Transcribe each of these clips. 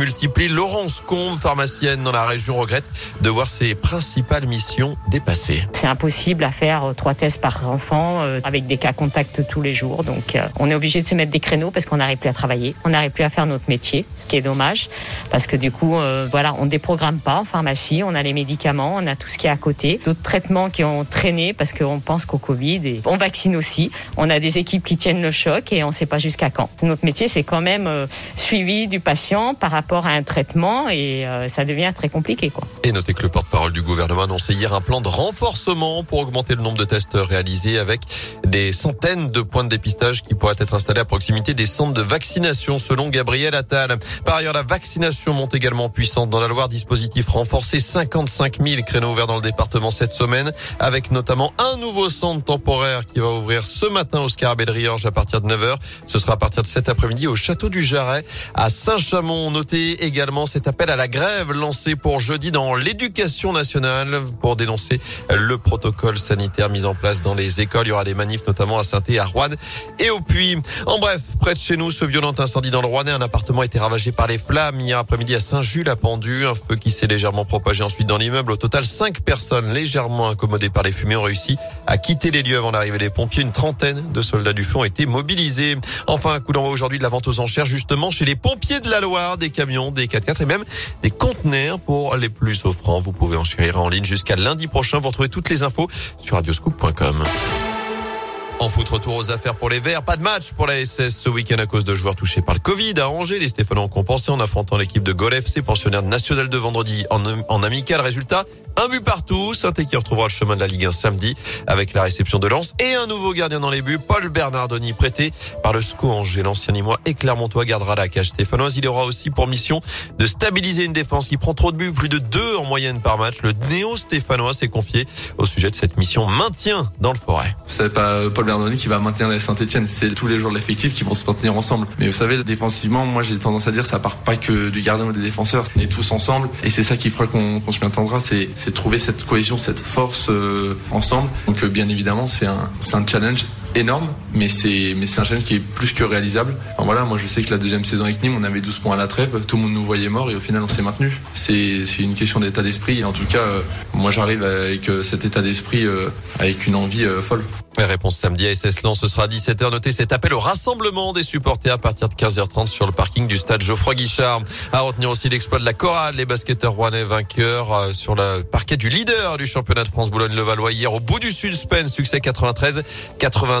multiplient. Laurence Combe, pharmacienne dans la région, regrette de voir ses principales missions dépassées. C'est impossible à faire euh, trois tests par enfant euh, avec des cas contacts tous les jours. Donc euh, on est obligé de se mettre des créneaux parce qu'on n'arrive plus à travailler, on n'arrive plus à faire notre métier, ce qui est dommage parce que du coup, voilà, on déprogramme pas en pharmacie, on a les médicaments, on a tout ce qui est à côté, d'autres traitements qui ont traîné parce qu'on pense qu'au Covid et on vaccine aussi. On a des équipes qui tiennent le choc et on ne sait pas jusqu'à quand. Notre métier, c'est quand même suivi du patient par rapport à un traitement et ça devient très compliqué. Et notez que le porte-parole du gouvernement a annoncé hier un plan de renforcement pour augmenter le nombre de tests réalisés avec des centaines de points de dépistage qui pourraient être installés à proximité des centres de vaccination selon Gabriel Attal. Par ailleurs, la vaccination monte également en puissance dans la Loire. Dispositif renforcé, 55 000 créneaux ouverts dans le département cette semaine avec notamment un nouveau centre temporaire qui va ouvrir ce matin au Riorge à partir de 9h. Ce sera à partir de cet après-midi au château du Jarret à Saint-Chamond. Notez également cet appel à la grève lancé pour jeudi dans l'éducation nationale pour dénoncer le protocole sanitaire mis en place dans les écoles. Il y aura des manifs notamment à saint à Rouen et au Puy. En bref, près de chez nous, ce violent incendie dans le Rouennais, un appartement a été ravagé par les flammes hier après-midi à Saint-Jules-à-Pendu. Un feu qui s'est légèrement propagé ensuite dans l'immeuble. Au total, cinq personnes légèrement incommodées par les fumées ont réussi à quitter les lieux avant l'arrivée des pompiers. Une trentaine de soldats du feu ont été mobilisés. Enfin, un coup d'envoi aujourd'hui de la vente aux enchères justement chez les pompiers de la Loire, camions, des 4x4 et même des conteneurs pour les plus offrants. Vous pouvez enchérir en ligne jusqu'à lundi prochain. Vous retrouvez toutes les infos sur radioscoop.com. En foot, retour aux affaires pour les Verts. Pas de match pour la SS ce week-end à cause de joueurs touchés par le Covid. À Angers, les Stéphanois ont compensé en affrontant l'équipe de Gol FC, pensionnaire national de vendredi en, amical. Résultat, un but partout. saint qui retrouvera le chemin de la Ligue 1 samedi avec la réception de Lens et un nouveau gardien dans les buts, Paul Bernardoni, prêté par le SCO Angers. L'ancien Nîmois et Clermontois gardera la cage stéphanoise. Il aura aussi pour mission de stabiliser une défense qui prend trop de buts, plus de deux en moyenne par match. Le néo-stéphanois s'est confié au sujet de cette mission maintien dans le forêt. Qui va maintenir la Saint-Etienne, c'est tous les joueurs de l'effectif qui vont se maintenir ensemble. Mais vous savez, défensivement, moi j'ai tendance à dire ça part pas que du gardien ou des défenseurs. On est tous ensemble et c'est ça qui fera qu'on se maintiendra, c'est trouver cette cohésion, cette force euh, ensemble. Donc euh, bien évidemment, c'est un challenge énorme, mais c'est mais c'est un challenge qui est plus que réalisable. voilà, moi je sais que la deuxième saison avec Nîmes, on avait 12 points à la trêve, tout le monde nous voyait mort et au final on s'est maintenu. C'est c'est une question d'état d'esprit et en tout cas, euh, moi j'arrive avec cet état d'esprit avec une envie folle. Réponse samedi à SS Lens, ce sera à 17h. Notez cet appel au rassemblement des supporters à partir de 15h30 sur le parking du stade Geoffroy Guichard. À retenir aussi l'exploit de la chorale, les basketteurs rouennais vainqueurs euh, sur le parquet du leader du championnat de France Boulogne-le-Valois hier au bout du suspense, succès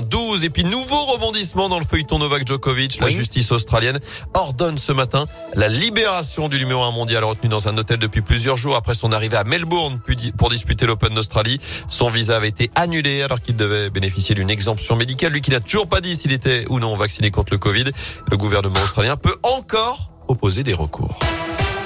93-92. Et puis nouveau rebondissement dans le feuilleton Novak Djokovic. La justice australienne ordonne ce matin la libération du numéro 1 mondial retenu dans un hôtel depuis plusieurs jours après son arrivée à Melbourne pour disputer l'Open d'Australie. Son visa avait été annulé alors qu'il devait bénéficier bénéficier d'une exemption médicale. Lui qui n'a toujours pas dit s'il était ou non vacciné contre le Covid. Le gouvernement australien peut encore opposer des recours.